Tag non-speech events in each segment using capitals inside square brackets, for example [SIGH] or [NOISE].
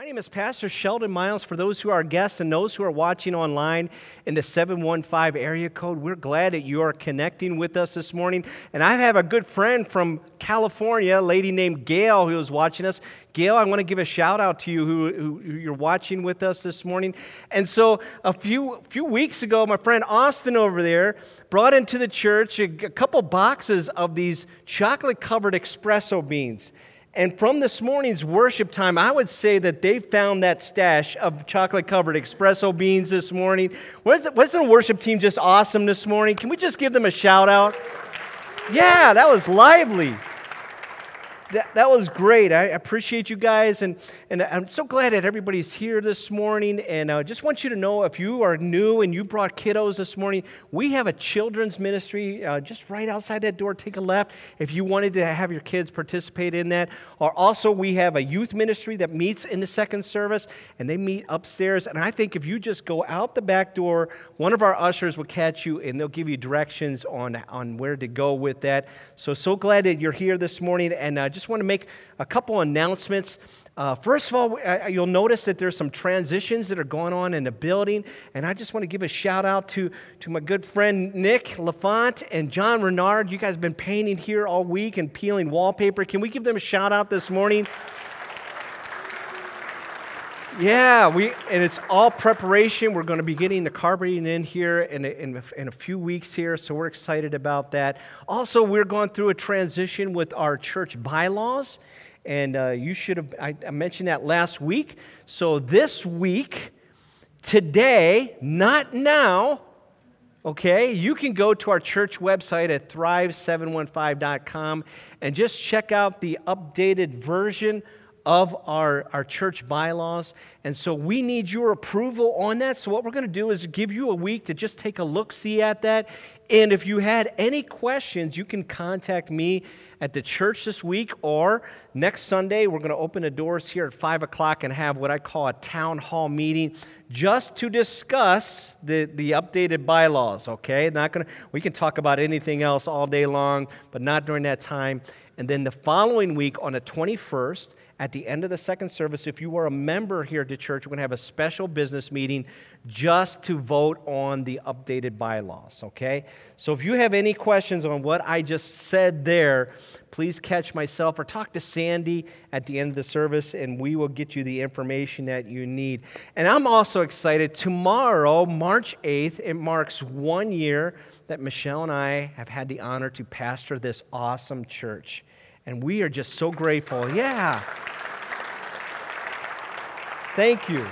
My name is Pastor Sheldon Miles. For those who are guests and those who are watching online in the 715 area code, we're glad that you are connecting with us this morning. And I have a good friend from California, a lady named Gail, who is watching us. Gail, I want to give a shout out to you who, who, you're watching with us this morning. And so a few, few weeks ago, my friend Austin over there brought into the church a, a couple boxes of these chocolate covered espresso beans. And from this morning's worship time, I would say that they found that stash of chocolate covered espresso beans this morning. Wasn't the worship team just awesome this morning? Can we just give them a shout out? Yeah, that was lively that, that was great. I appreciate you guys, and, and I'm so glad that everybody's here this morning. And I uh, just want you to know if you are new and you brought kiddos this morning, we have a children's ministry uh, just right outside that door. Take a left if you wanted to have your kids participate in that. Or also, we have a youth ministry that meets in the second service, and they meet upstairs. And I think if you just go out the back door, one of our ushers will catch you and they'll give you directions on, on where to go with that. So, so glad that you're here this morning. And uh, just just want to make a couple announcements. Uh, first of all, you'll notice that there's some transitions that are going on in the building, and I just want to give a shout out to, to my good friend Nick Lafont and John Renard. You guys have been painting here all week and peeling wallpaper. Can we give them a shout out this morning? Yeah, we and it's all preparation. We're going to be getting the carpeting in here in a, in, a, in a few weeks here, so we're excited about that. Also, we're going through a transition with our church bylaws, and uh, you should have. I, I mentioned that last week. So this week, today, not now. Okay, you can go to our church website at thrive715.com and just check out the updated version of our, our church bylaws. And so we need your approval on that. So, what we're going to do is give you a week to just take a look see at that. And if you had any questions, you can contact me at the church this week or next Sunday. We're going to open the doors here at 5 o'clock and have what I call a town hall meeting just to discuss the, the updated bylaws, okay? Not gonna, we can talk about anything else all day long, but not during that time. And then the following week on the 21st, at the end of the second service, if you are a member here at the church, we're going to have a special business meeting just to vote on the updated bylaws, okay? So if you have any questions on what I just said there, please catch myself or talk to Sandy at the end of the service, and we will get you the information that you need. And I'm also excited. Tomorrow, March 8th, it marks one year that Michelle and I have had the honor to pastor this awesome church. And we are just so grateful. Yeah. Thank you.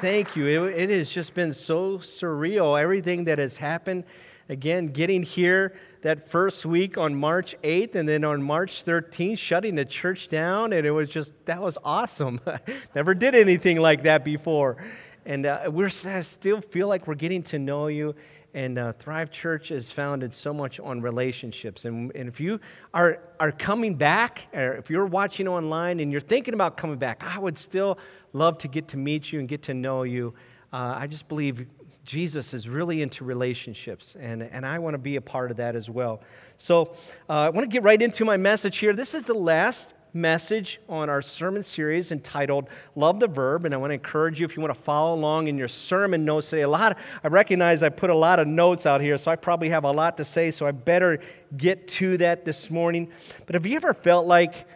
Thank you. It, it, has just been so surreal, everything that has happened. Again, getting here that first week on March 8th and then on March 13th, shutting the church down. And it was just, that was awesome. [LAUGHS] Never did anything like that before. And uh, we're, I still feel like we're getting to know you. And uh, Thrive Church is founded so much on relationships. And, and if you are, are coming back, or if you're watching online and you're thinking about coming back, I would still love to get to meet you and get to know you. Uh, I just believe Jesus is really into relationships, and, and I want to be a part of that as well. So uh, I want to get right into my message here. This is the last message on our sermon series entitled Love the Verb. And I want to encourage you if you want to follow along in your sermon notes today. A lot, I recognize I put a lot of notes out here, so I probably have a lot to say, so I better get to that this morning. But have you ever felt like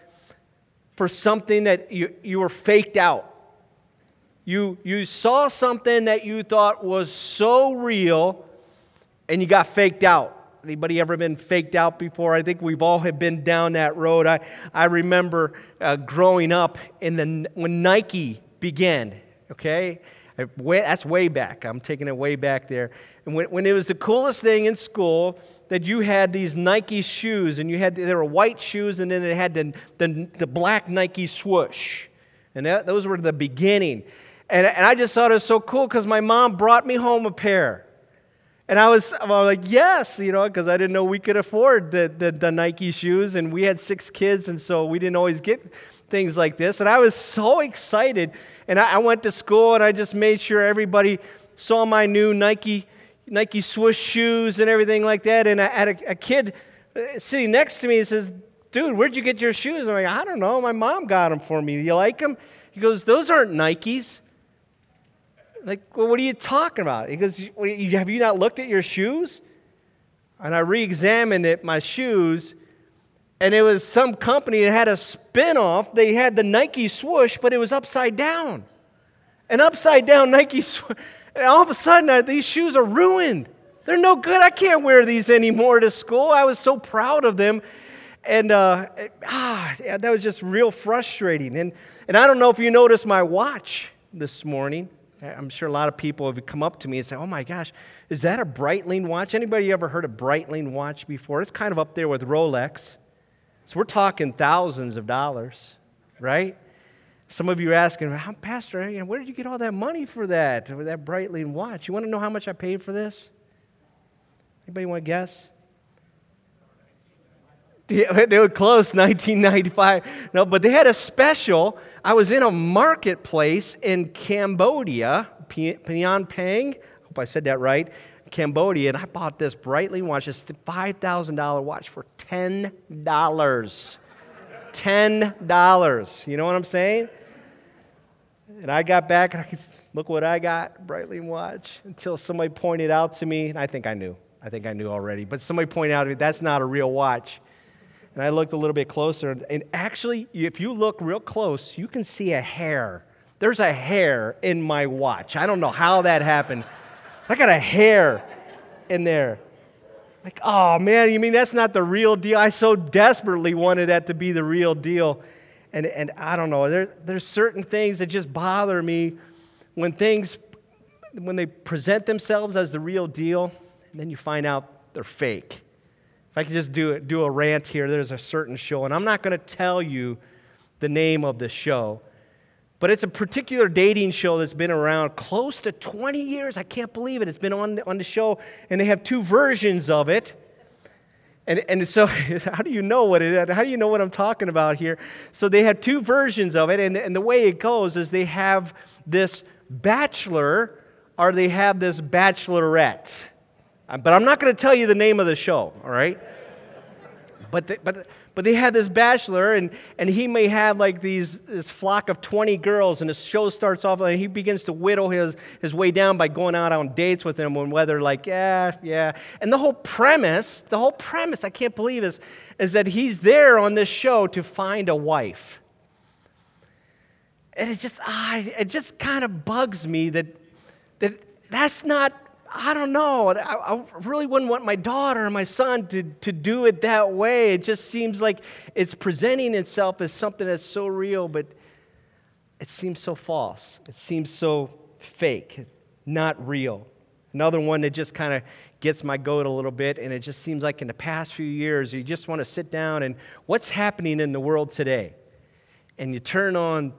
for something that you, you were faked out? You, you saw something that you thought was so real and you got faked out. Anybody ever been faked out before? I think we've all have been down that road. I, I remember uh, growing up in the, when Nike began, okay? Way, that's way back. I'm taking it way back there. And when, when it was the coolest thing in school that you had these Nike shoes, and you had, there were white shoes, and then it had the, the, the black Nike swoosh. And that, those were the beginning. And, and I just thought it was so cool because my mom brought me home a pair. And I was, I was like, yes, you know, because I didn't know we could afford the, the, the, Nike shoes. And we had six kids, and so we didn't always get things like this. And I was so excited. And I, I went to school, and I just made sure everybody saw my new Nike, Nike swoosh shoes and everything like that. And I had a, a kid uh, sitting next to me and says, dude, where'd you get your shoes? I'm like, I don't know. My mom got them for me. You like them? He goes, those aren't Nikes. Like, well, what are you talking about? He goes, have you not looked at your shoes? And I re-examined it, my shoes, and it was some company that had a spin-off. They had the Nike swoosh, but it was upside down. An upside down Nike swoosh. [LAUGHS] And all of a sudden, these shoes are ruined. They're no good. I can't wear these anymore to school. I was so proud of them. And uh, ah, yeah, that was just real frustrating. And, and I don't know if you noticed my watch this morning. I'm sure a lot of people have come up to me and say, "Oh my gosh, is that a Breitling watch?" Anybody ever heard of Breitling watch before? It's kind of up there with Rolex. So we're talking thousands of dollars, right? Some of you are asking, Pastor, where did you get all that money for that, for that Breitling watch? You want to know how much I paid for this? Anybody want to guess? [LAUGHS] they were close, 1995. No, but they had a special. I was in a marketplace in Cambodia, Phnom Penh. I Hope I said that right. Cambodia, and I bought this Breitling watch, this $5,000 watch for $10. $10. You know what I'm saying? And I got back and I could look what I got, Breitling watch, until somebody pointed out to me, and I think I knew. I think I knew already, but somebody pointed out to me, that's not a real watch. And I looked a little bit closer, and actually, if you look real close, you can see a hair. There's a hair in my watch. I don't know how that happened. I got a hair in there. Like, oh man, you mean that's not the real deal? I so desperately wanted that to be the real deal. And, and I don't know, there, there's certain things that just bother me when things, when they present themselves as the real deal, and then you find out they're fake. If I could just do, do a rant here, there's a certain show, and I'm not going to tell you the name of the show, but it's a particular dating show that's been around close to 20 years. I can't believe it. It's been on, on the show, and they have two versions of it. And, and so, [LAUGHS] how do you know what it? How do you know what I'm talking about here? So they have two versions of it, and, and the way it goes is they have this bachelor or they have this bachelorette. Uh, but I'm not going to tell you the name of the show, all right? But, they, but, but they had this bachelor, and, and he may have like these, this flock of 20 girls, and the show starts off, and he begins to whittle his, his way down by going out on dates with them, and whether, like, yeah, yeah. And the whole premise, the whole premise, I can't believe, is, is that he's there on this show to find a wife. And it just, ah, it just kind of bugs me that, that that's not I don't know. I, I, really wouldn't want my daughter or my son to, to do it that way. It just seems like it's presenting itself as something that's so real, but it seems so false. It seems so fake, not real. Another one that just kind of gets my goat a little bit, and it just seems like in the past few years, you just want to sit down and what's happening in the world today? And you turn on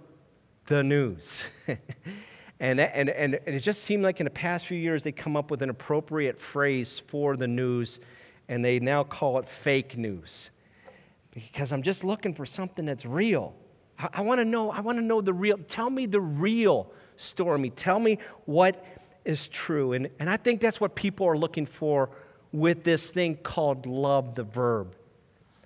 the news. [LAUGHS] And, and, and, and it just seemed like in the past few years they come up with an appropriate phrase for the news, and they now call it fake news. Because I'm just looking for something that's real. I, I want to know, I want to know the real, tell me the real story. Tell me what is true. And, and I think that's what people are looking for with this thing called love, the verb.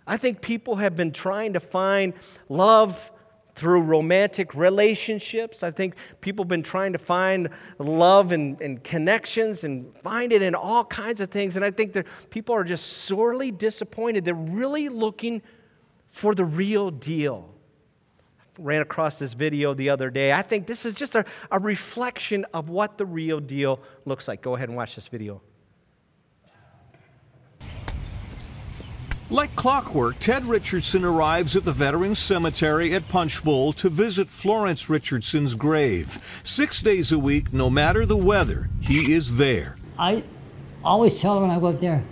I think people have been trying to find love through romantic relationships. I think people have been trying to find love and, and connections and find it in all kinds of things. And I think that people are just sorely disappointed. They're really looking for the real deal. I ran across this video the other day. I think this is just a, a reflection of what the real deal looks like. Go ahead and watch this video. Like clockwork, Ted Richardson arrives at the Veterans Cemetery at Punchbowl to visit Florence Richardson's grave. Six days a week, no matter the weather, he is there. I always tell her when I go up there,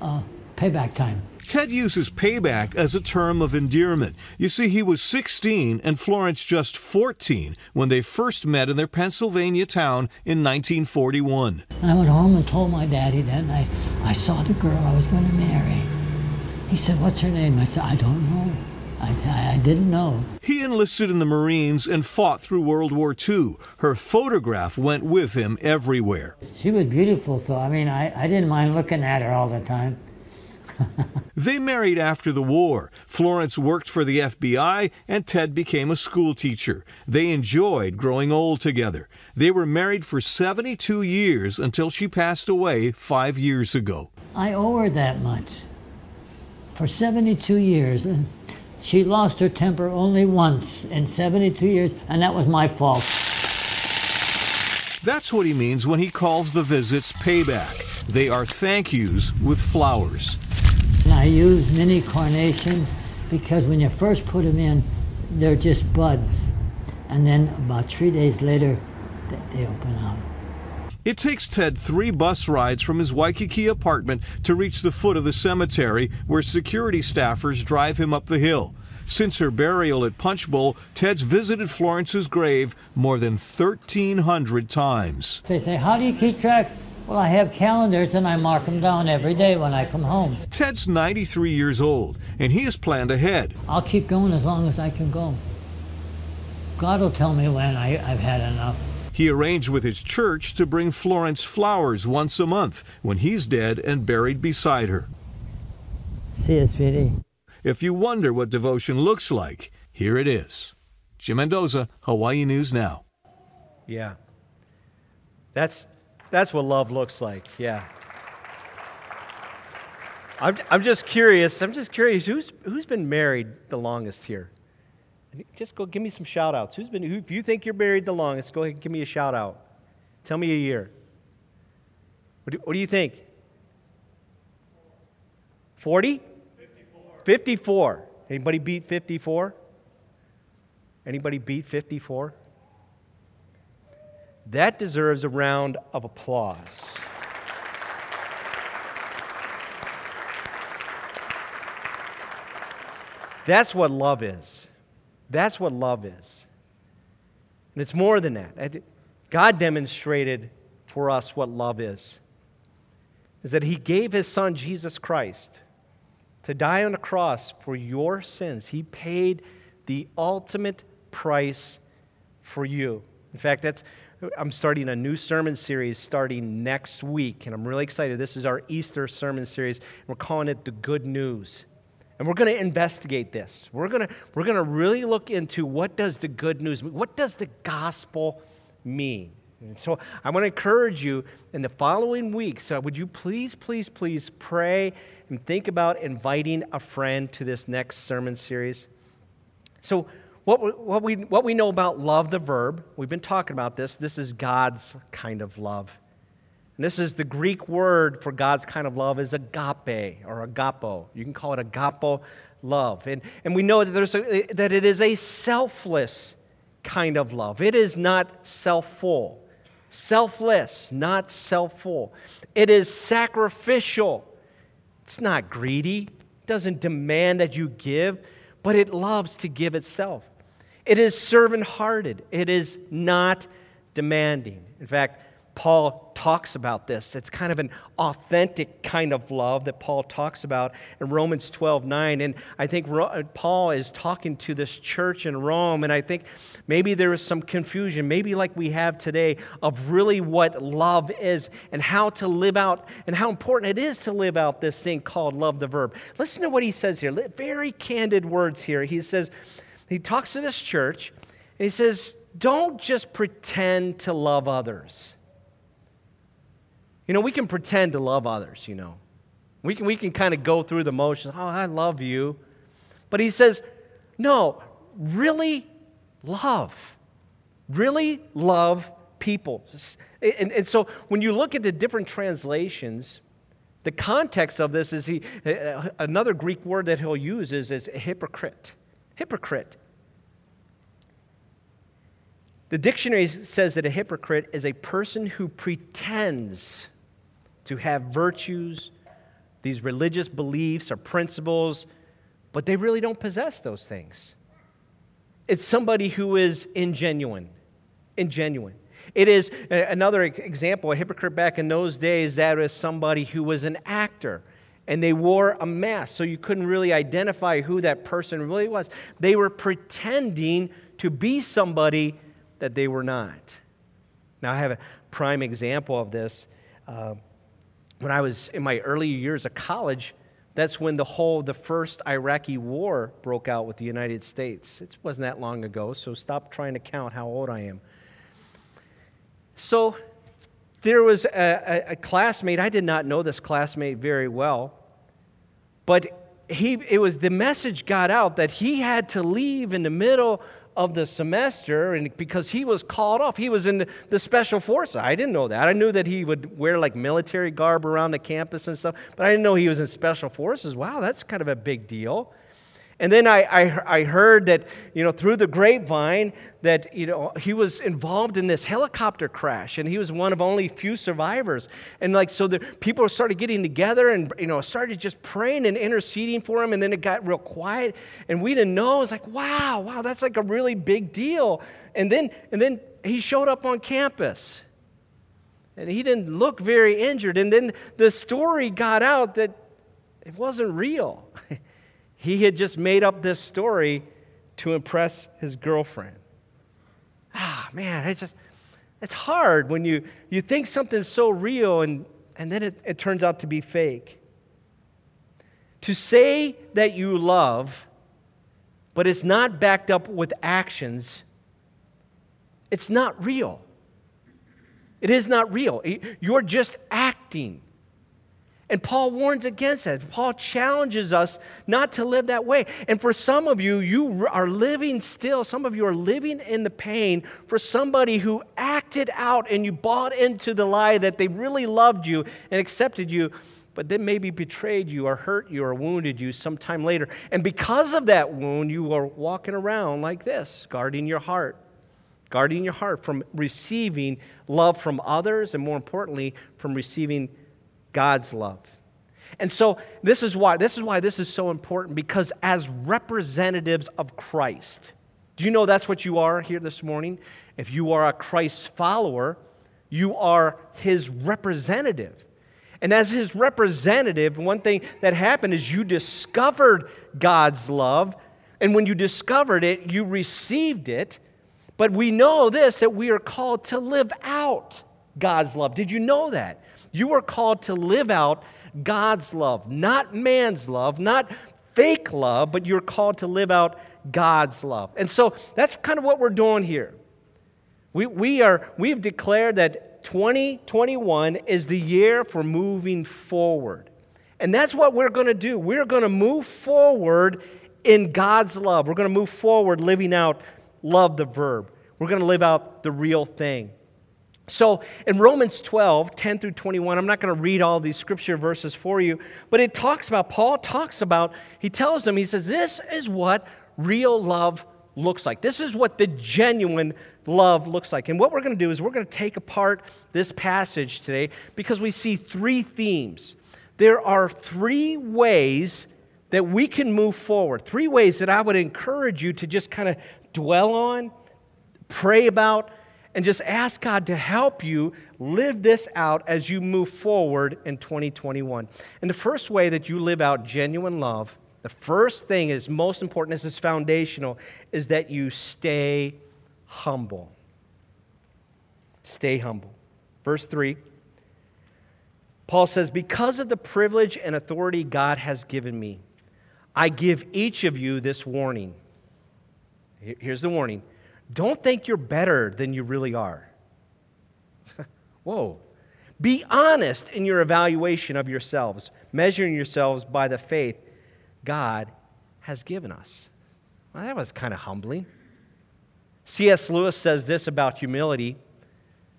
uh, payback time. Ted uses payback as a term of endearment. You see, he was 16 and Florence just 14 when they first met in their Pennsylvania town in 1941. And I went home and told my daddy that night I saw the girl I was going to marry. He said, What's her name? I said, I don't know. I, I, I, didn't know. He enlisted in the Marines and fought through World War II. Her photograph went with him everywhere. She was beautiful, so I mean, I, I didn't mind looking at her all the time. [LAUGHS] they married after the war. Florence worked for the FBI, and Ted became a school teacher. They enjoyed growing old together. They were married for 72 years until she passed away five years ago. I owe her that much. For 72 years. She lost her temper only once in 72 years, and that was my fault. That's what he means when he calls the visits payback. They are thank yous with flowers. And I use mini carnations because when you first put them in, they're just buds. And then about three days later, they open out. It takes Ted three bus rides from his Waikiki apartment to reach the foot of the cemetery where security staffers drive him up the hill. Since her burial at Punch Bowl, Ted's visited Florence's grave more than 1,300 times. They say, How do you keep track? Well, I have calendars and I mark them down every day when I come home. Ted's 93 years old and he has planned ahead. I'll keep going as long as I can go. God will tell me when I, I've had enough. He arranged with his church to bring Florence flowers once a month when he's dead and buried beside her. See you, sweetie. If you wonder what devotion looks like, here it is. Jim Mendoza, Hawaii News Now. Yeah. That's, that's what love looks like. Yeah. I'm, I'm just curious. I'm just curious. Who's, who's been married the longest here? Just go give me some shout outs. Who's been, who, if you think you're married the longest, go ahead and give me a shout out. Tell me a year. What do, what do you think? 40? 54. 54. Anybody beat 54? Anybody beat 54? That deserves a round of applause. That's what love is. That's what love is. And it's more than that. God demonstrated for us what love is. Is that he gave his son Jesus Christ to die on a cross for your sins. He paid the ultimate price for you. In fact, that's I'm starting a new sermon series starting next week, and I'm really excited. This is our Easter sermon series. We're calling it The Good News. And we're going to investigate this. We're going to, we're going to really look into what does the good news mean? What does the gospel mean? And so I want to encourage you in the following weeks, uh, would you please, please, please pray and think about inviting a friend to this next sermon series? So, what, what, we, what we know about love, the verb, we've been talking about this. This is God's kind of love. And this is the Greek word for God's kind of love is agape or agapo. You can call it agapo love. And, and we know that, there's a, that it is a selfless kind of love. It is not self-full. Selfless, not self-full. It is sacrificial. It's not greedy. It doesn't demand that you give, but it loves to give itself. It is servant hearted. It is not demanding. In fact, Paul talks about this. It's kind of an authentic kind of love that Paul talks about in Romans 12 9. And I think Paul is talking to this church in Rome, and I think maybe there is some confusion, maybe like we have today, of really what love is and how to live out and how important it is to live out this thing called love the verb. Listen to what he says here. Very candid words here. He says, he talks to this church, and he says, Don't just pretend to love others. You know, we can pretend to love others, you know. We can, we can kind of go through the motions. Oh, I love you. But he says, no, really love. Really love people. And, and so when you look at the different translations, the context of this is he, another Greek word that he'll use is, is hypocrite. Hypocrite. The dictionary says that a hypocrite is a person who pretends to have virtues, these religious beliefs or principles, but they really don't possess those things. It's somebody who is ingenuine, ingenuine. It is another example, a hypocrite back in those days, that is somebody who was an actor and they wore a mask, so you couldn't really identify who that person really was. They were pretending to be somebody that they were not. Now, I have a prime example of this. Uh, when I was in my early years of college, that's when the whole, the first Iraqi war broke out with the United States. It wasn't that long ago, so stop trying to count how old I am. So there was a, a, a classmate, I did not know this classmate very well, but he, it was the message got out that he had to leave in the middle of the semester and because he was called off he was in the, special forces. I didn't know that. I knew that he would wear like military garb around the campus and stuff but i didn't know he was in special forces. Wow that's kind of a big deal and then I, I, I, heard that, you know, through the grapevine that, you know, he was involved in this helicopter crash and he was one of only few survivors. And like, so the people started getting together and, you know, started just praying and interceding for him. And then it got real quiet and we didn't know. It was like, wow, wow, that's like a really big deal. And then, and then he showed up on campus and he didn't look very injured. And then the story got out that it wasn't real. [LAUGHS] He had just made up this story to impress his girlfriend. Ah, man, it's just, it's hard when you, you think something's so real and, and then it, it turns out to be fake. To say that you love, but it's not backed up with actions, it's not real. It is not real. You're just acting. And Paul warns against that. Paul challenges us not to live that way. And for some of you, you are living still, some of you are living in the pain for somebody who acted out and you bought into the lie that they really loved you and accepted you, but then maybe betrayed you or hurt you or wounded you sometime later. And because of that wound, you are walking around like this, guarding your heart. Guarding your heart from receiving love from others, and more importantly, from receiving God's love. And so this is why this is why this is so important because as representatives of Christ, do you know that's what you are here this morning? If you are a Christ follower, you are his representative. And as his representative, one thing that happened is you discovered God's love. And when you discovered it, you received it. But we know this that we are called to live out God's love. Did you know that? You are called to live out God's love, not man's love, not fake love, but you're called to live out God's love. And so that's kind of what we're doing here. We, we are, we've declared that 2021 is the year for moving forward. And that's what we're going to do. We're going to move forward in God's love. We're going to move forward living out love the verb. We're going to live out the real thing. So in Romans 12, 10 through 21, I'm not going to read all these scripture verses for you, but it talks about, Paul talks about, he tells them, he says, this is what real love looks like. This is what the genuine love looks like. And what we're going to do is we're going to take apart this passage today because we see three themes. There are three ways that we can move forward, three ways that I would encourage you to just kind of dwell on, pray about, and just ask God to help you live this out as you move forward in 2021. And the first way that you live out genuine love, the first thing is most important, this is foundational, is that you stay humble. Stay humble. Verse 3. Paul says, Because of the privilege and authority God has given me, I give each of you this warning. Here's the warning don't think you're better than you really are. [LAUGHS] Whoa. Be honest in your evaluation of yourselves, measuring yourselves by the faith God has given us. Well, that was kind of humbling. C.S. Lewis says this about humility.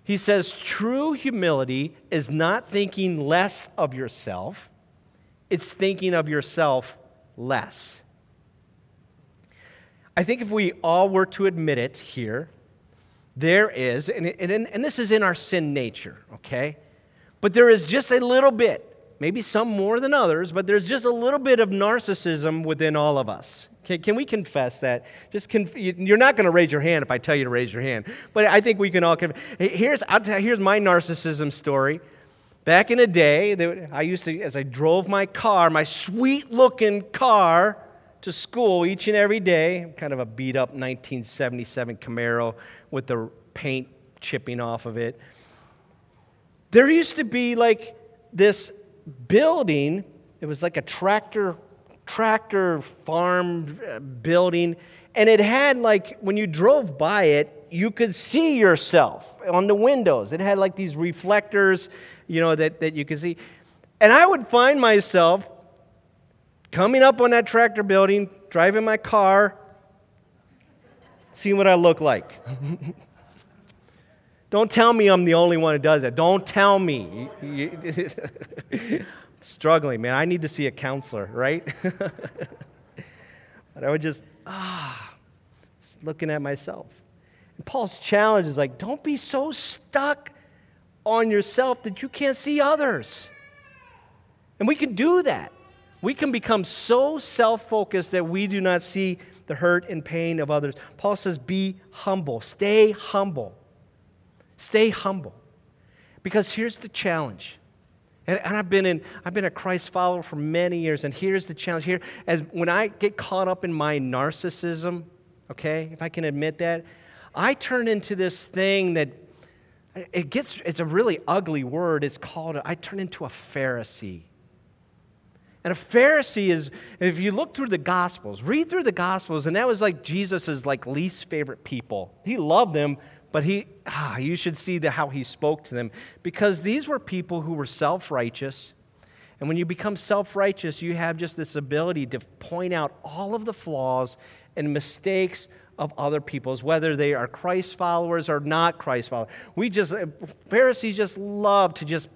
He says, True humility is not thinking less of yourself, it's thinking of yourself less. I think if we all were to admit it here, there is, and, and, and this is in our sin nature, okay? But there is just a little bit, maybe some more than others, but there's just a little bit of narcissism within all of us. Can, can we confess that? Just conf- you're not going to raise your hand if I tell you to raise your hand, but I think we can all. Conf- here's here's my narcissism story. Back in the day, I used to, as I drove my car, my sweet-looking car to school each and every day, kind of a beat up 1977 Camaro with the paint chipping off of it. There used to be like this building it was like a tractor tractor farm uh, building and it had like when you drove by it you could see yourself on the windows it had like these reflectors you know that, that you could see and i would find myself coming up on that tractor building driving my car seeing what i look like [LAUGHS] don't tell me i'm the only one who does that don't tell me [LAUGHS] struggling, man. I need to see a counselor, right? [LAUGHS] but I would just, ah, just looking at myself. And Paul's challenge is like, don't be so stuck on yourself that you can't see others. And we can do that. We can become so self focused that we do not see the hurt and pain of others. Paul says, be humble, stay humble. Stay humble. Because here's the challenge and, and, I've been in, I've been a Christ follower for many years. And here's the challenge here: as when I get caught up in my narcissism, okay, if I can admit that, I turn into this thing that it gets. It's a really ugly word. It's called. I turn into a Pharisee. And a Pharisee is, if you look through the Gospels, read through the Gospels, and that was like Jesus' like least favorite people. He loved them, but he, ah, you should see the, how he spoke to them because these were people who were self righteous. And when you become self righteous, you have just this ability to point out all of the flaws and mistakes of other people's, whether they are Christ followers or not Christ followers. We just, Pharisees just love to just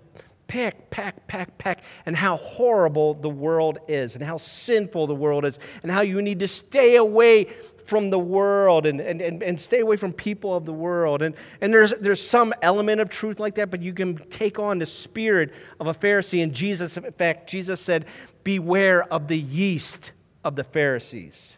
pick, pack, pack, pack, and how horrible the world is, and how sinful the world is, and how you need to stay away from the world and, and, and, and stay away from people of the world. And, and there's, there's some element of truth like that, but you can take on the spirit of a Pharisee. And Jesus, in fact, Jesus said, Beware of the yeast of the Pharisees.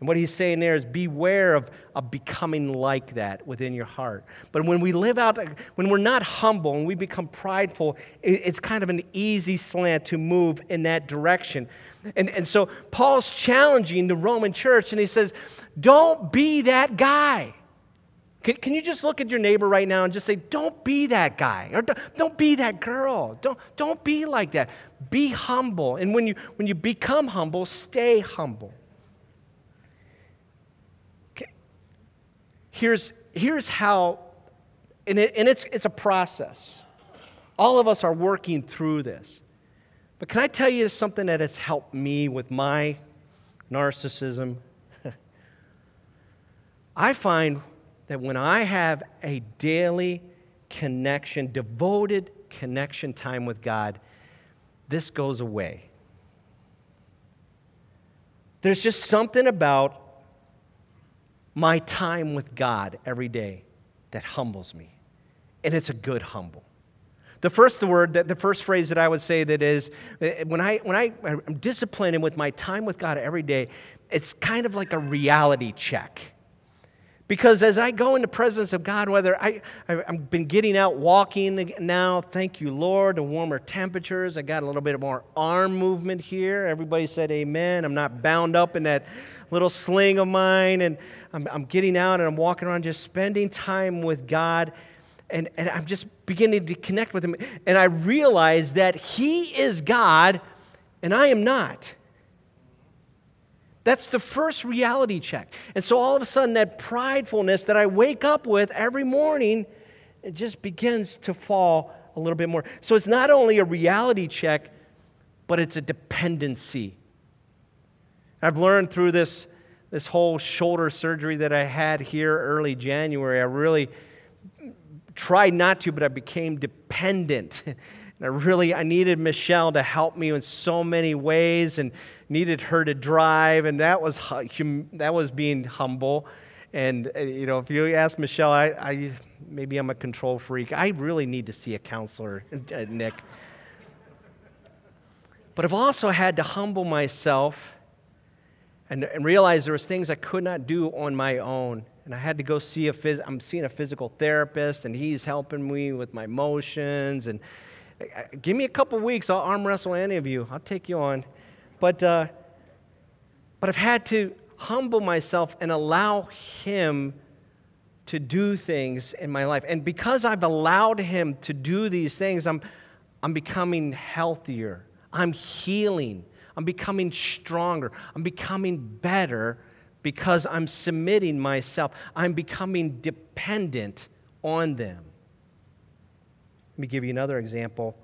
And what he's saying there is beware of, of becoming like that within your heart. But when we live out, when we're not humble and we become prideful, it's kind of an easy slant to move in that direction. And, and so Paul's challenging the Roman church and he says, Don't be that guy. Can, can you just look at your neighbor right now and just say, Don't be that guy or don't, don't be that girl. Don't, don't be like that. Be humble. And when you, when you become humble, stay humble. Here's, here's how, and, it, and it's, it's a process. All of us are working through this. But can I tell you something that has helped me with my narcissism? [LAUGHS] I find that when I have a daily connection, devoted connection time with God, this goes away. There's just something about my time with God every day that humbles me. And it's a good humble. The first word, that the first phrase that I would say that is, eh, when, I, when I, I'm disciplining with my time with God every day, it's kind of like a reality check. Because as I go in the presence of God, whether I, I've been getting out walking now, thank you, Lord, the warmer temperatures. I got a little bit more arm movement here. Everybody said amen. I'm not bound up in that little sling of mine. And I'm, I'm getting out and I'm walking around just spending time with God and, and I'm just beginning to connect with him. And I realize that he is God and I am not. That's the first reality check. And so all of a sudden, that pridefulness that I wake up with every morning, it just begins to fall a little bit more. So it's not only a reality check, but it's a dependency. I've learned through this, this whole shoulder surgery that I had here early January, I really tried not to, but I became dependent. [LAUGHS] and I really, I needed Michelle to help me in so many ways and needed her to drive. And that was, hum, that was being humble. And, uh, you know, if you ask Michelle, I, I, maybe I'm a control freak. I really need to see a counselor, uh, Nick. But I've also had to humble myself and, and realize there was things I could not do on my own and I had to go see a phys- I'm seeing a physical therapist, and he's helping me with my motions. And give me a couple weeks, I'll arm wrestle any of you. I'll take you on. But uh, but I've had to humble myself and allow him to do things in my life. And because I've allowed him to do these things, I'm I'm becoming healthier. I'm healing. I'm becoming stronger. I'm becoming better because I'm submitting myself. I'm becoming dependent on them. Let me give you another example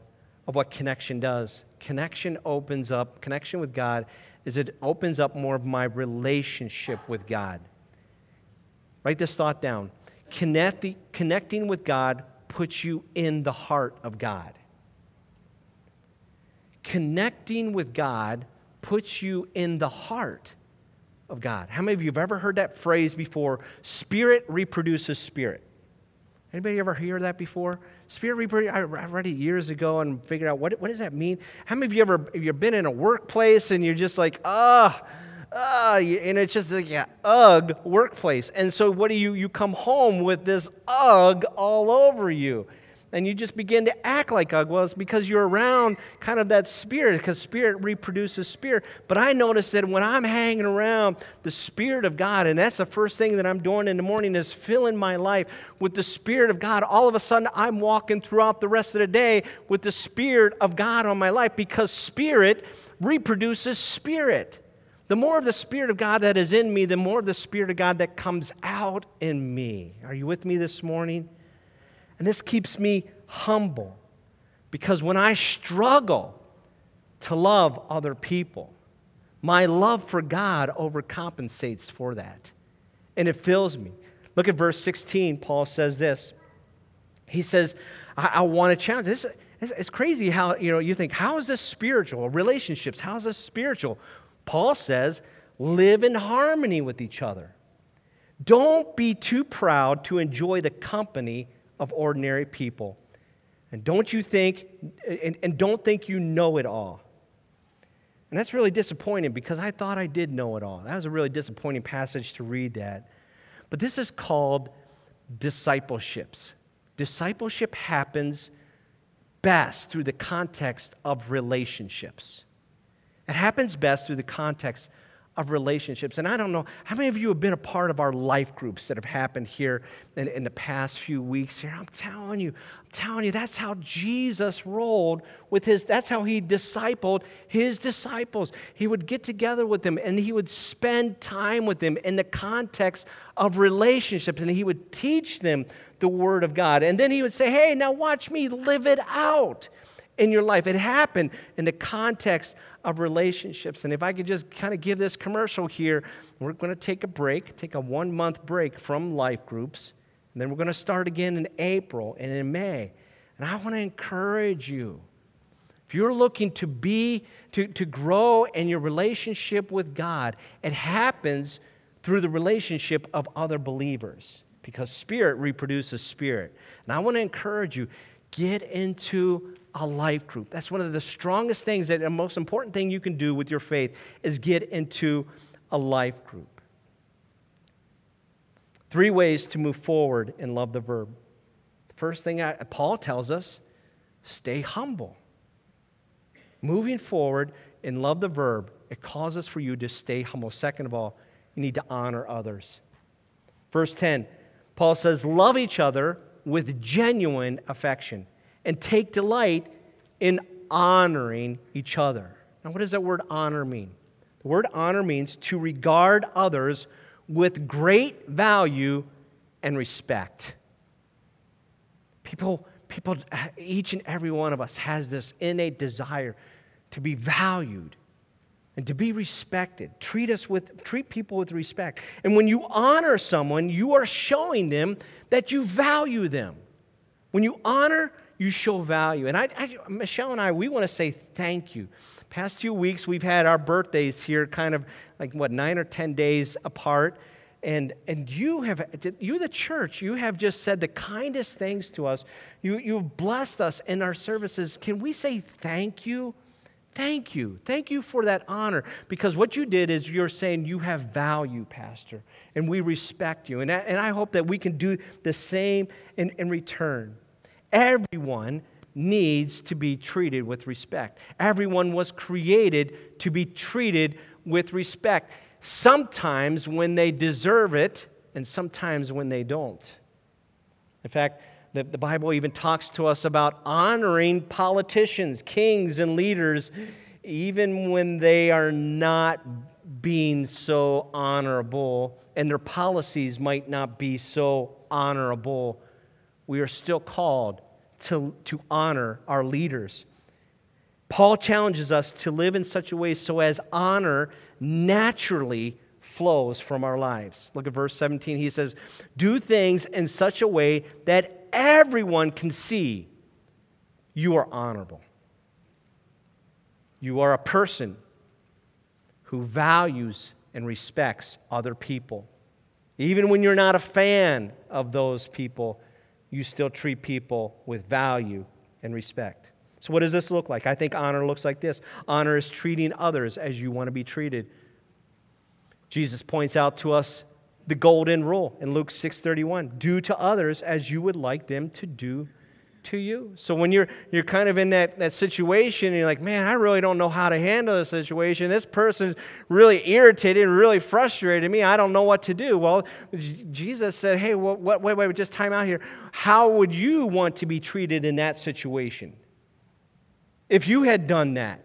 of what connection does. Connection opens up, connection with God is it opens up more of my relationship with God. Write this thought down. Connect the, connecting with God puts you in the heart of God. Connecting with God puts you in the heart of God. How many of you have ever heard that phrase before? Spirit reproduces spirit. Anybody ever hear that before? Spirit reproduces. I read it years ago and figured out what, what does that mean. How many of you ever you've been in a workplace and you're just like, ah, ah, and it's just like yeah, ugh workplace. And so what do you you come home with this ugh all over you? And you just begin to act like it's because you're around kind of that spirit, because spirit reproduces spirit. But I notice that when I'm hanging around the Spirit of God, and that's the first thing that I'm doing in the morning is filling my life with the Spirit of God, all of a sudden I'm walking throughout the rest of the day with the Spirit of God on my life because spirit reproduces spirit. The more of the Spirit of God that is in me, the more of the Spirit of God that comes out in me. Are you with me this morning? And this keeps me humble because when I struggle to love other people, my love for God overcompensates for that. And it fills me. Look at verse 16. Paul says this. He says, I, I want to challenge. This, it's crazy how you know you think, how is this spiritual? Relationships, how is this spiritual? Paul says, live in harmony with each other. Don't be too proud to enjoy the company of ordinary people. And don't you think, and, and don't think you know it all. And that's really disappointing because I thought I did know it all. That was a really disappointing passage to read that. But this is called discipleships. Discipleship happens best through the context of relationships. It happens best through the context of relationships. And I don't know, how many of you have been a part of our life groups that have happened here in, in, the past few weeks here? I'm telling you, I'm telling you, that's how Jesus rolled with his, that's how he discipled his disciples. He would get together with them and he would spend time with them in the context of relationships and he would teach them the Word of God. And then he would say, hey, now watch me live it out in your life. It happened in the context of relationships. And if I could just kind of give this commercial here, we're going to take a break, take a one month break from life groups. And then we're going to start again in April and in May. And I want to encourage you. If you're looking to be, to, to grow in your relationship with God, it happens through the relationship of other believers because spirit reproduces spirit. And I want to encourage you get into a life group. That's one of the strongest things that the most important thing you can do with your faith is get into a life group. Three ways to move forward and love the verb. The first thing I, Paul tells us stay humble. Moving forward and love the verb, it causes for you to stay humble. Second of all, you need to honor others. Verse 10, Paul says, Love each other with genuine affection and take delight in honoring each other. Now, what does that word honor mean? The word honor means to regard others with great value and respect. People, people, each and every one of us has this innate desire to be valued and to be respected. Treat us with treat people with respect. And when you honor someone, you are showing them that you value them. When you honor, you show value. And I, I, Michelle and I, we want to say thank you. Past few weeks, we've had our birthdays here, kind of like what nine or ten days apart, and and you have you the church, you have just said the kindest things to us. You you've blessed us in our services. Can we say thank you? Thank you. Thank you for that honor. Because what you did is you're saying you have value, Pastor, and we respect you. And I, and I hope that we can do the same in, in return. Everyone needs to be treated with respect. Everyone was created to be treated with respect, sometimes when they deserve it, and sometimes when they don't. In fact, the, the Bible even talks to us about honoring politicians, kings, and leaders even when they are not being so honorable and their policies might not be so honorable, we are still called to, to honor our leaders. Paul challenges us to live in such a way so as honor naturally flows from our lives. Look at verse 17. He says, Do things in such a way that everyone can see you are honorable. You are a person who values and respects other people. Even when you're not a fan of those people, you still treat people with value and respect. So, what does this look like? I think honor looks like this honor is treating others as you want to be treated. Jesus points out to us the golden rule in Luke 6:31 do to others as you would like them to do to you. So when you're you're kind of in that, that situation and you're like, man, I really don't know how to handle this situation. This person's really irritated and really frustrated me. I don't know what to do. Well, Jesus said, hey, well, what, wait, wait, just time out here. How would you want to be treated in that situation? If you had done that,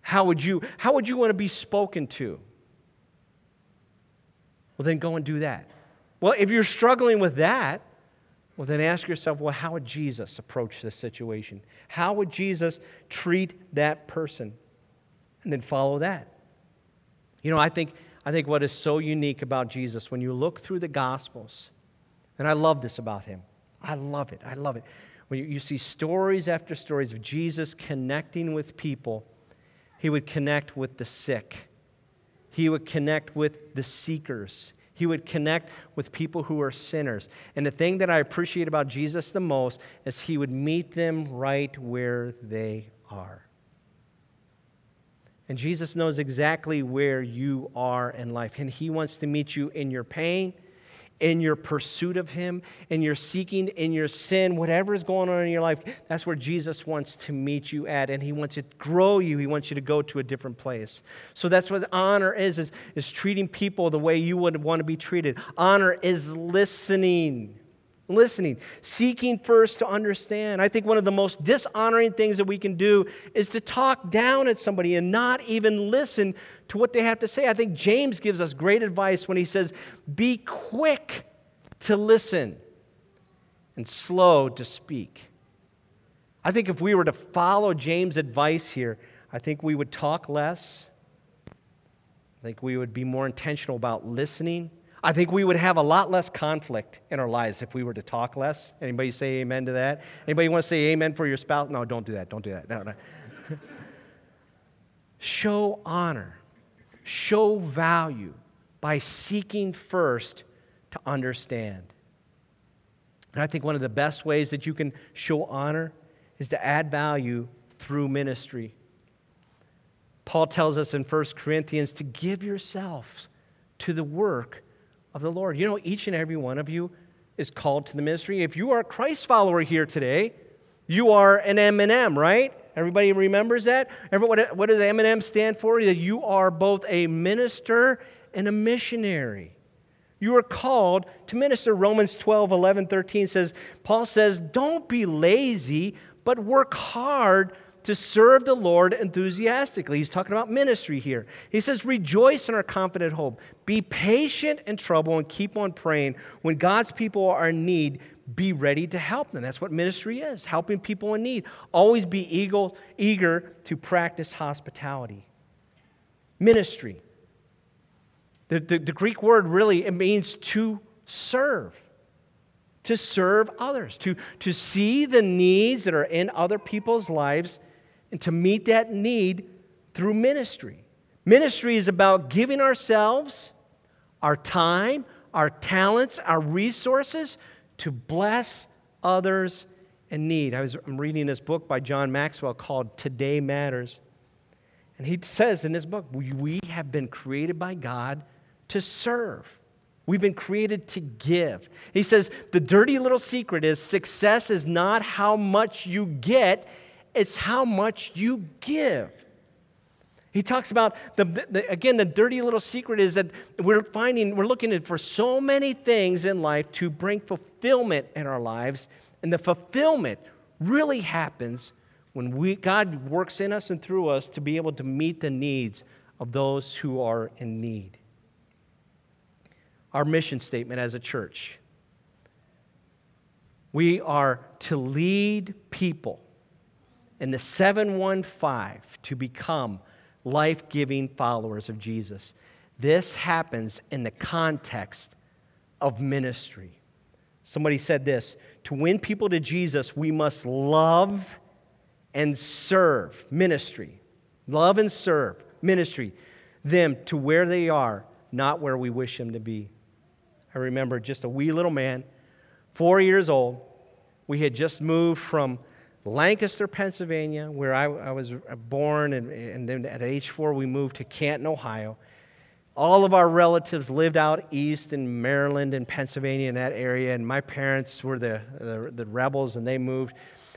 how would you how would you want to be spoken to? Well, then go and do that. Well, if you're struggling with that, well, then ask yourself, well, how would Jesus approach this situation? How would Jesus treat that person? And then follow that. You know, I think, I think what is so unique about Jesus, when you look through the Gospels, and I love this about him, I love it, I love it. When you, you see stories after stories of Jesus connecting with people, he would connect with the sick, he would connect with the seekers, he would connect with people who are sinners. And the thing that I appreciate about Jesus the most is he would meet them right where they are. And Jesus knows exactly where you are in life. And he wants to meet you in your pain in your pursuit of Him, in your seeking, in your sin, whatever is going on in your life, that's where Jesus wants to meet you at. And He wants to grow you. He wants you to go to a different place. So that's what honor is, is, is treating people the way you would want to be treated. Honor is listening. Listening, seeking first to understand. I think one of the most dishonoring things that we can do is to talk down at somebody and not even listen to what they have to say. I think James gives us great advice when he says, Be quick to listen and slow to speak. I think if we were to follow James' advice here, I think we would talk less. I think we would be more intentional about listening. I think we would have a lot less conflict in our lives if we were to talk less. Anybody say amen to that? Anybody want to say amen for your spouse? No, don't do that. Don't do that. No, no. [LAUGHS] Show honor show value by seeking first to understand. And I think one of the best ways that you can show honor is to add value through ministry. Paul tells us in 1 Corinthians to give yourselves to the work of the Lord. You know, each and every one of you is called to the ministry. If you are a Christ follower here today, you are an M&M, right? Everybody remembers that? What, does M&M stand for? That you are both a minister and a missionary. You are called to minister. Romans 12, 11, 13 says, Paul says, Don't be lazy, but work hard to serve the Lord enthusiastically. He's talking about ministry here. He says, Rejoice in our confident hope. Be patient in trouble and keep on praying. When God's people are in need, be ready to help them. That's what ministry is helping people in need. Always be eager, eager to practice hospitality. Ministry. The, the, the Greek word really it means to serve to serve others, to, to see the needs that are in other people's lives, and to meet that need through ministry. Ministry is about giving ourselves, our time, our talents, our resources to bless others in need. I was, I'm reading this book by John Maxwell called Today Matters. And he says in this book, we have been created by God to serve. We've been created to give. He says the dirty little secret is success is not how much you get, it's how much you give. He talks about, the, the, again, the dirty little secret is that we're finding, we're looking for so many things in life to bring fulfillment in our lives. And the fulfillment really happens when we, God works in us and through us to be able to meet the needs of those who are in need. Our mission statement as a church we are to lead people in the 715 to become life giving followers of Jesus. This happens in the context of ministry. Somebody said this to win people to Jesus, we must love and serve ministry. Love and serve ministry them to where they are, not where we wish them to be. I remember just a wee little man, four years old. We had just moved from Lancaster, Pennsylvania, where I, I was born, and, and then at age four, we moved to Canton, Ohio. All of our relatives lived out east in Maryland and Pennsylvania in that area, and my parents were the, the, the rebels, and they moved.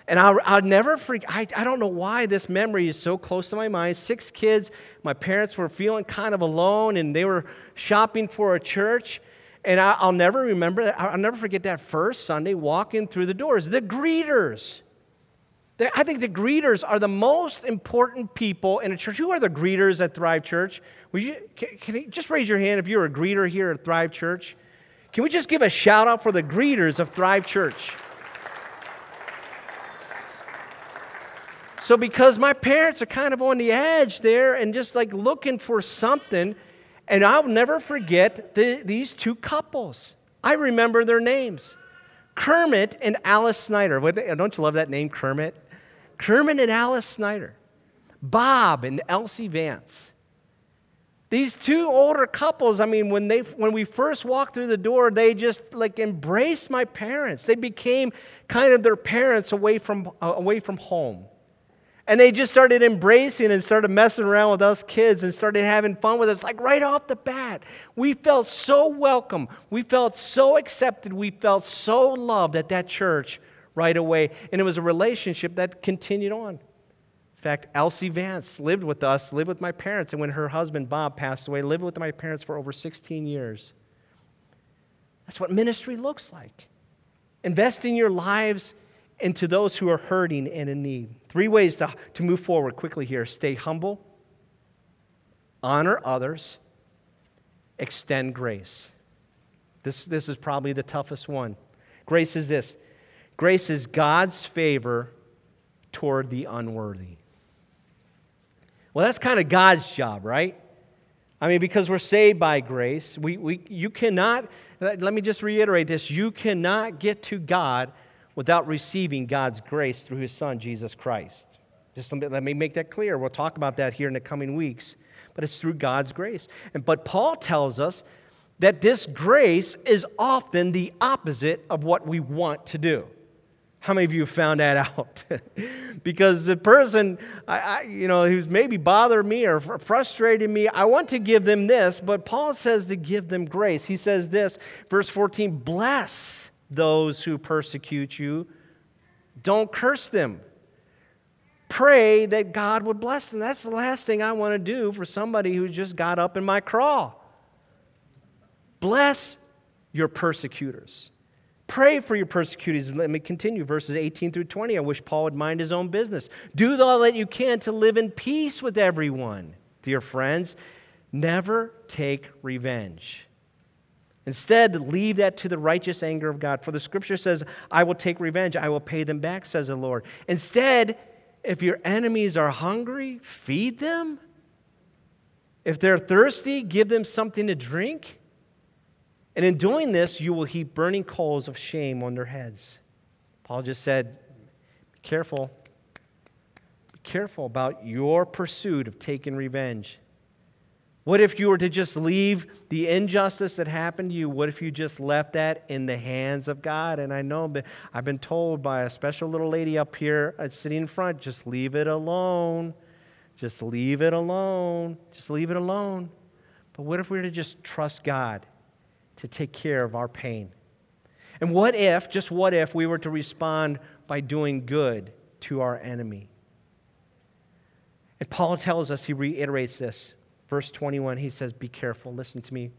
And I'll, I'll never forget, I, I don't know why this memory is so close to my mind. Six kids, my parents were feeling kind of alone, and they were shopping for a church. And I, will never remember, I'll never forget that first Sunday walking through the doors. The greeters. I think the greeters are the most important people in a church. Who are the greeters at Thrive Church? You, can, can you just raise your hand if you're a greeter here at Thrive Church? Can we just give a shout out for the greeters of Thrive Church? So, because my parents are kind of on the edge there and just like looking for something, and I'll never forget the, these two couples. I remember their names Kermit and Alice Snyder. Don't you love that name, Kermit? Kermit and Alice Snyder. Bob and Elsie Vance. These two older couples, I mean, when, they, when we first walked through the door, they just like embraced my parents. They became kind of their parents away from, uh, away from home. And they just started embracing and started messing around with us kids and started having fun with us, like right off the bat. We felt so welcome. We felt so accepted. We felt so loved at that church right away. And it was a relationship that continued on. In fact, Elsie Vance lived with us, lived with my parents, and when her husband Bob passed away, lived with my parents for over 16 years. That's what ministry looks like. Investing your lives into those who are hurting and in need. Three ways to, to move forward quickly here stay humble, honor others, extend grace. This, this is probably the toughest one. Grace is this grace is God's favor toward the unworthy. Well, that's kind of God's job, right? I mean, because we're saved by grace, we, we, you cannot, let me just reiterate this you cannot get to God without receiving God's grace through his son, Jesus Christ. Just something, let me make that clear. We'll talk about that here in the coming weeks. But it's through God's grace. And, but Paul tells us that this grace is often the opposite of what we want to do. How many of you found that [LAUGHS] out? because the person, I, I, you know, who's maybe bothered me or fr- frustrated me, I want to give them this, but Paul says to give them grace. He says this, verse 14, bless those who persecute you. Don't curse them. Pray that God would bless them. That's the last thing I want to do for somebody who just got up in my craw. Bless your persecutors. Pray for your persecutors. Let me continue verses 18 through 20. I wish Paul would mind his own business. Do all that you can to live in peace with everyone. Dear friends, never take revenge Instead, leave that to the righteous anger of God. For the scripture says, I will take revenge, I will pay them back, says the Lord. Instead, if your enemies are hungry, feed them. If they're thirsty, give them something to drink. And in doing this, you will heap burning coals of shame on their heads. Paul just said, Be careful. Be careful about your pursuit of taking revenge. What if you were to just leave the injustice that happened to you? What if you just left that in the hands of God? And I know I've been told by a special little lady up here uh, sitting in front just leave it alone. Just leave it alone. Just leave it alone. But what if we were to just trust God to take care of our pain? And what if, just what if, we were to respond by doing good to our enemy? And Paul tells us, he reiterates this Verse 21, he says, Be careful, listen to me.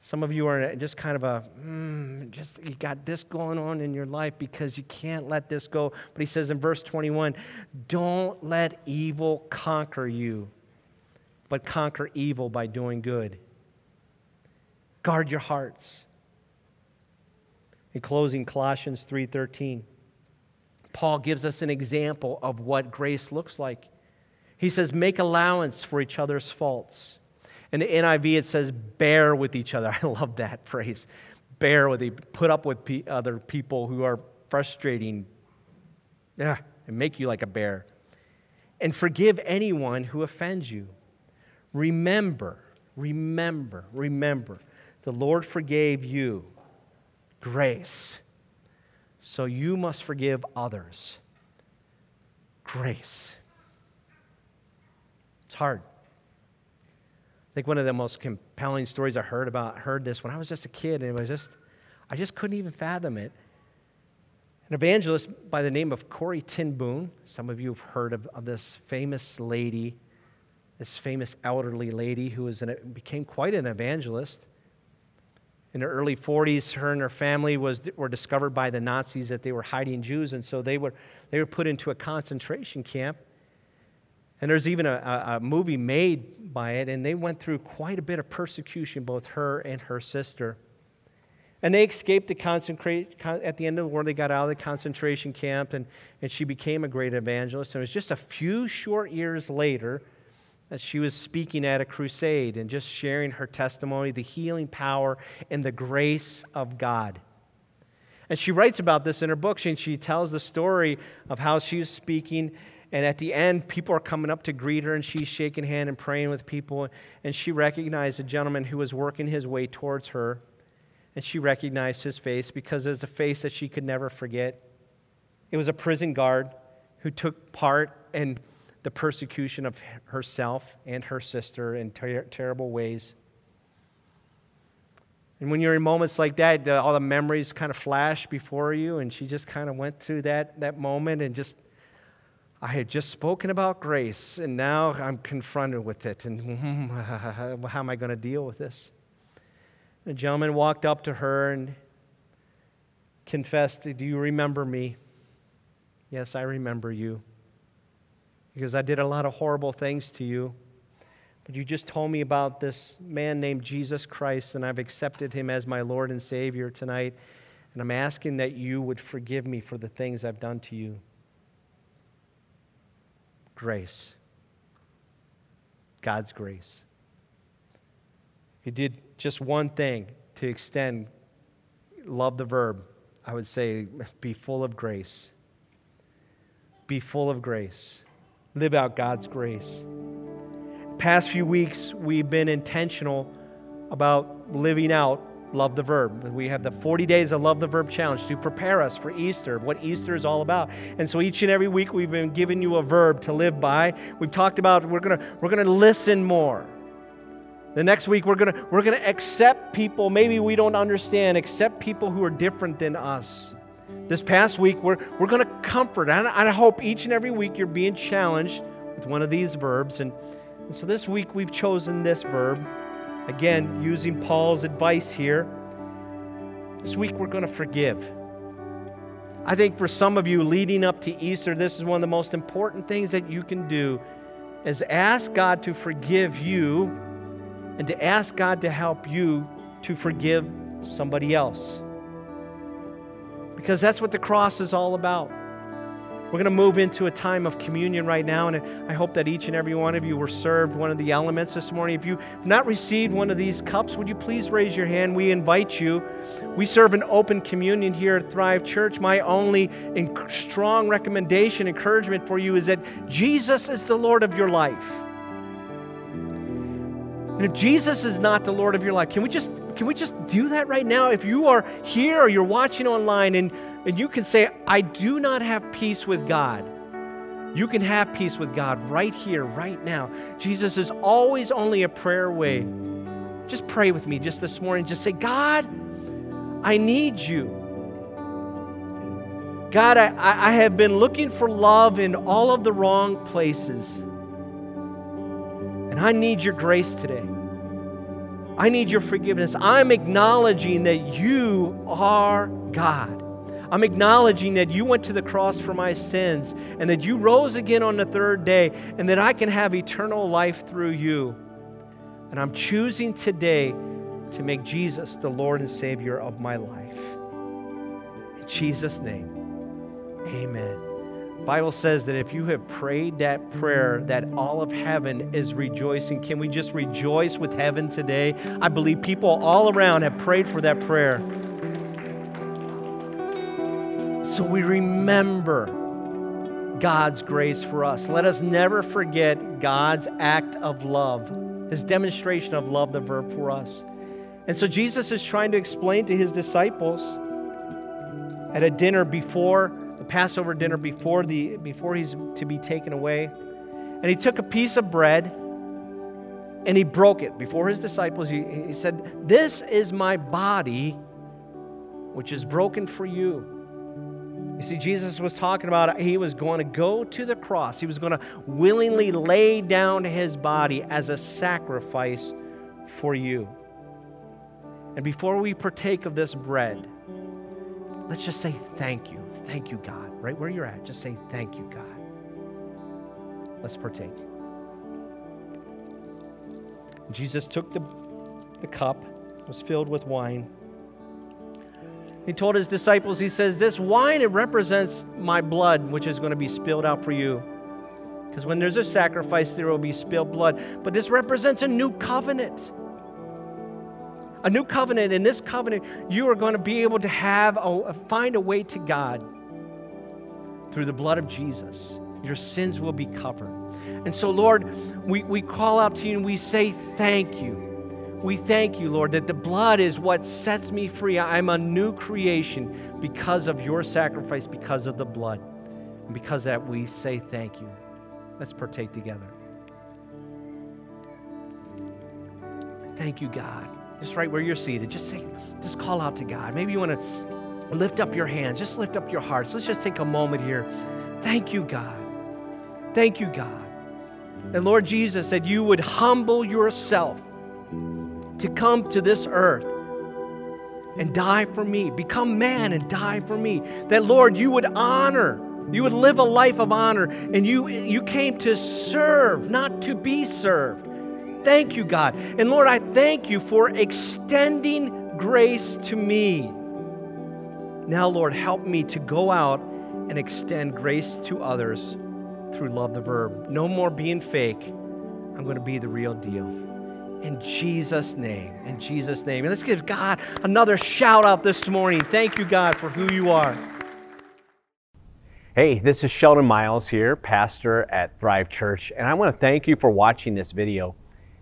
Some of you are just kind of a, mm, just you got this going on in your life because you can't let this go. But he says in verse 21 don't let evil conquer you, but conquer evil by doing good. Guard your hearts. In closing, Colossians 3:13, Paul gives us an example of what grace looks like. He says, Make allowance for each other's faults. In the NIV, it says, Bear with each other. [LAUGHS] I love that phrase. Bear with, put up with other people who are frustrating, yeah, and make you like a bear. And forgive anyone who offends you. Remember, remember, remember, the Lord forgave you. Grace. So you must forgive others. Grace. It's hard. I think one of the most compelling stories I heard about heard this when I was just a kid, and it was just I just couldn't even fathom it. An evangelist by the name of Corrie ten Boom. Some of you have heard of, of this famous lady, this famous elderly lady who was an, became quite an evangelist. In the early 40s, her and her family was, were discovered by the Nazis that they were hiding Jews, and so they were, they were put into a concentration camp. And there's even a, a, movie made by it, and they went through quite a bit of persecution, both her and her sister. And they escaped the concentration at the end of the war. They got out of the concentration camp, and, and she became a great evangelist. And it was just a few short years later that she was speaking at a crusade and just sharing her testimony, the healing power and the grace of God. And she writes about this in her book. She, she tells the story of how she was speaking and at the end, people are coming up to greet her, and she's shaking hand and praying with people. And she recognized a gentleman who was working his way towards her. And she recognized his face because it was a face that she could never forget. It was a prison guard who took part in the persecution of herself and her sister in ter- terrible ways. And when you're in moments like that, the, all the memories kind of flash before you, and she just kind of went through that, that moment and just I had just spoken about grace, and now I'm confronted with it. And [LAUGHS] how am I going to deal with this? The gentleman walked up to her and confessed, Do you remember me? Yes, I remember you. Because I did a lot of horrible things to you. But you just told me about this man named Jesus Christ, and I've accepted him as my Lord and Savior tonight. And I'm asking that you would forgive me for the things I've done to you grace. God's grace. He did just one thing to extend love the verb, I would say be full of grace. Be full of grace. Live out God's grace. Past few weeks, we've been intentional about living out Love the Verb. We have the 40 days of Love the Verb challenge to prepare us for Easter, what Easter is all about. And so each and every week we've been giving you a verb to live by. We've talked about we're going to we're going to listen more. The next week we're going to we're going to accept people maybe we don't understand, accept people who are different than us. This past week we're we're going to comfort. And I hope each and every week you're being challenged with one of these verbs and, and so this week we've chosen this verb Again, using Paul's advice here, this week we're going to forgive. I think for some of you leading up to Easter, this is one of the most important things that you can do is ask God to forgive you and to ask God to help you to forgive somebody else. Because that's what the cross is all about. We're going to move into a time of communion right now, and I hope that each and every one of you were served one of the elements this morning. If you've not received one of these cups, would you please raise your hand? We invite you. We serve an open communion here at Thrive Church. My only strong recommendation, encouragement for you is that Jesus is the Lord of your life. And if Jesus is not the Lord of your life, can we just can we just do that right now? If you are here or you're watching online and and you can say, I do not have peace with God. You can have peace with God right here, right now. Jesus is always only a prayer away. Just pray with me just this morning. Just say, God, I need you. God, I, I have been looking for love in all of the wrong places. And I need your grace today. I need your forgiveness. I'm acknowledging that you are God. I'm acknowledging that you went to the cross for my sins and that you rose again on the third day and that I can have eternal life through you. And I'm choosing today to make Jesus the Lord and Savior of my life. In Jesus' name, amen. Bible says that if you have prayed that prayer, that all of heaven is rejoicing. Can we just rejoice with heaven today? I believe people all around have prayed for that prayer. So we remember God's grace for us. Let us never forget God's act of love, his demonstration of love, the verb for us. And so Jesus is trying to explain to his disciples at a dinner before Passover dinner before the before he's to be taken away. And he took a piece of bread and he broke it before his disciples. He, he said, This is my body, which is broken for you. You see, Jesus was talking about he was going to go to the cross. He was going to willingly lay down his body as a sacrifice for you. And before we partake of this bread, let's just say thank you. Thank you, God. Right where you're at, just say thank you, God. Let's partake. Jesus took the, the cup, was filled with wine. He told his disciples, He says, This wine, it represents my blood, which is going to be spilled out for you. Because when there's a sacrifice, there will be spilled blood. But this represents a new covenant. A new covenant. In this covenant, you are going to be able to have a, find a way to God through the blood of Jesus. Your sins will be covered. And so, Lord, we, we call out to you and we say thank you. We thank you, Lord, that the blood is what sets me free. I'm a new creation because of your sacrifice, because of the blood. And because of that, we say thank you. Let's partake together. Thank you, God. Just right where you're seated, just say, just call out to God. Maybe you want to lift up your hands, just lift up your hearts. Let's just take a moment here. Thank you, God. Thank you, God. And Lord Jesus, that you would humble yourself to come to this earth and die for me, become man and die for me. That, Lord, you would honor, you would live a life of honor, and you, you came to serve, not to be served. Thank you, God. And Lord, I thank you for extending grace to me. Now, Lord, help me to go out and extend grace to others through love the verb. No more being fake. I'm going to be the real deal. In Jesus' name. In Jesus' name. And let's give God another shout out this morning. Thank you, God, for who you are. Hey, this is Sheldon Miles here, pastor at Thrive Church, and I want to thank you for watching this video.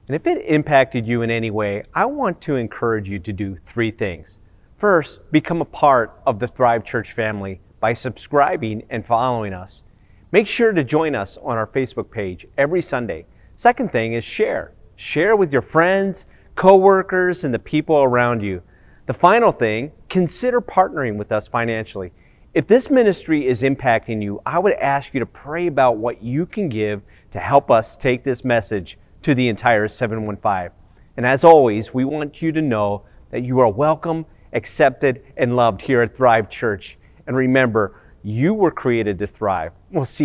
And if it impacted you in any way, I want to encourage you to do three things. First, become a part of the Thrive Church family by subscribing and following us. Make sure to join us on our Facebook page every Sunday. Second thing is share. Share with your friends, coworkers, and the people around you. The final thing, consider partnering with us financially. If this ministry is impacting you, I would ask you to pray about what you can give to help us take this message to the entire 715. And as always, we want you to know that you are welcome, accepted, and loved here at Thrive Church. And remember, you were created to thrive. We'll see you.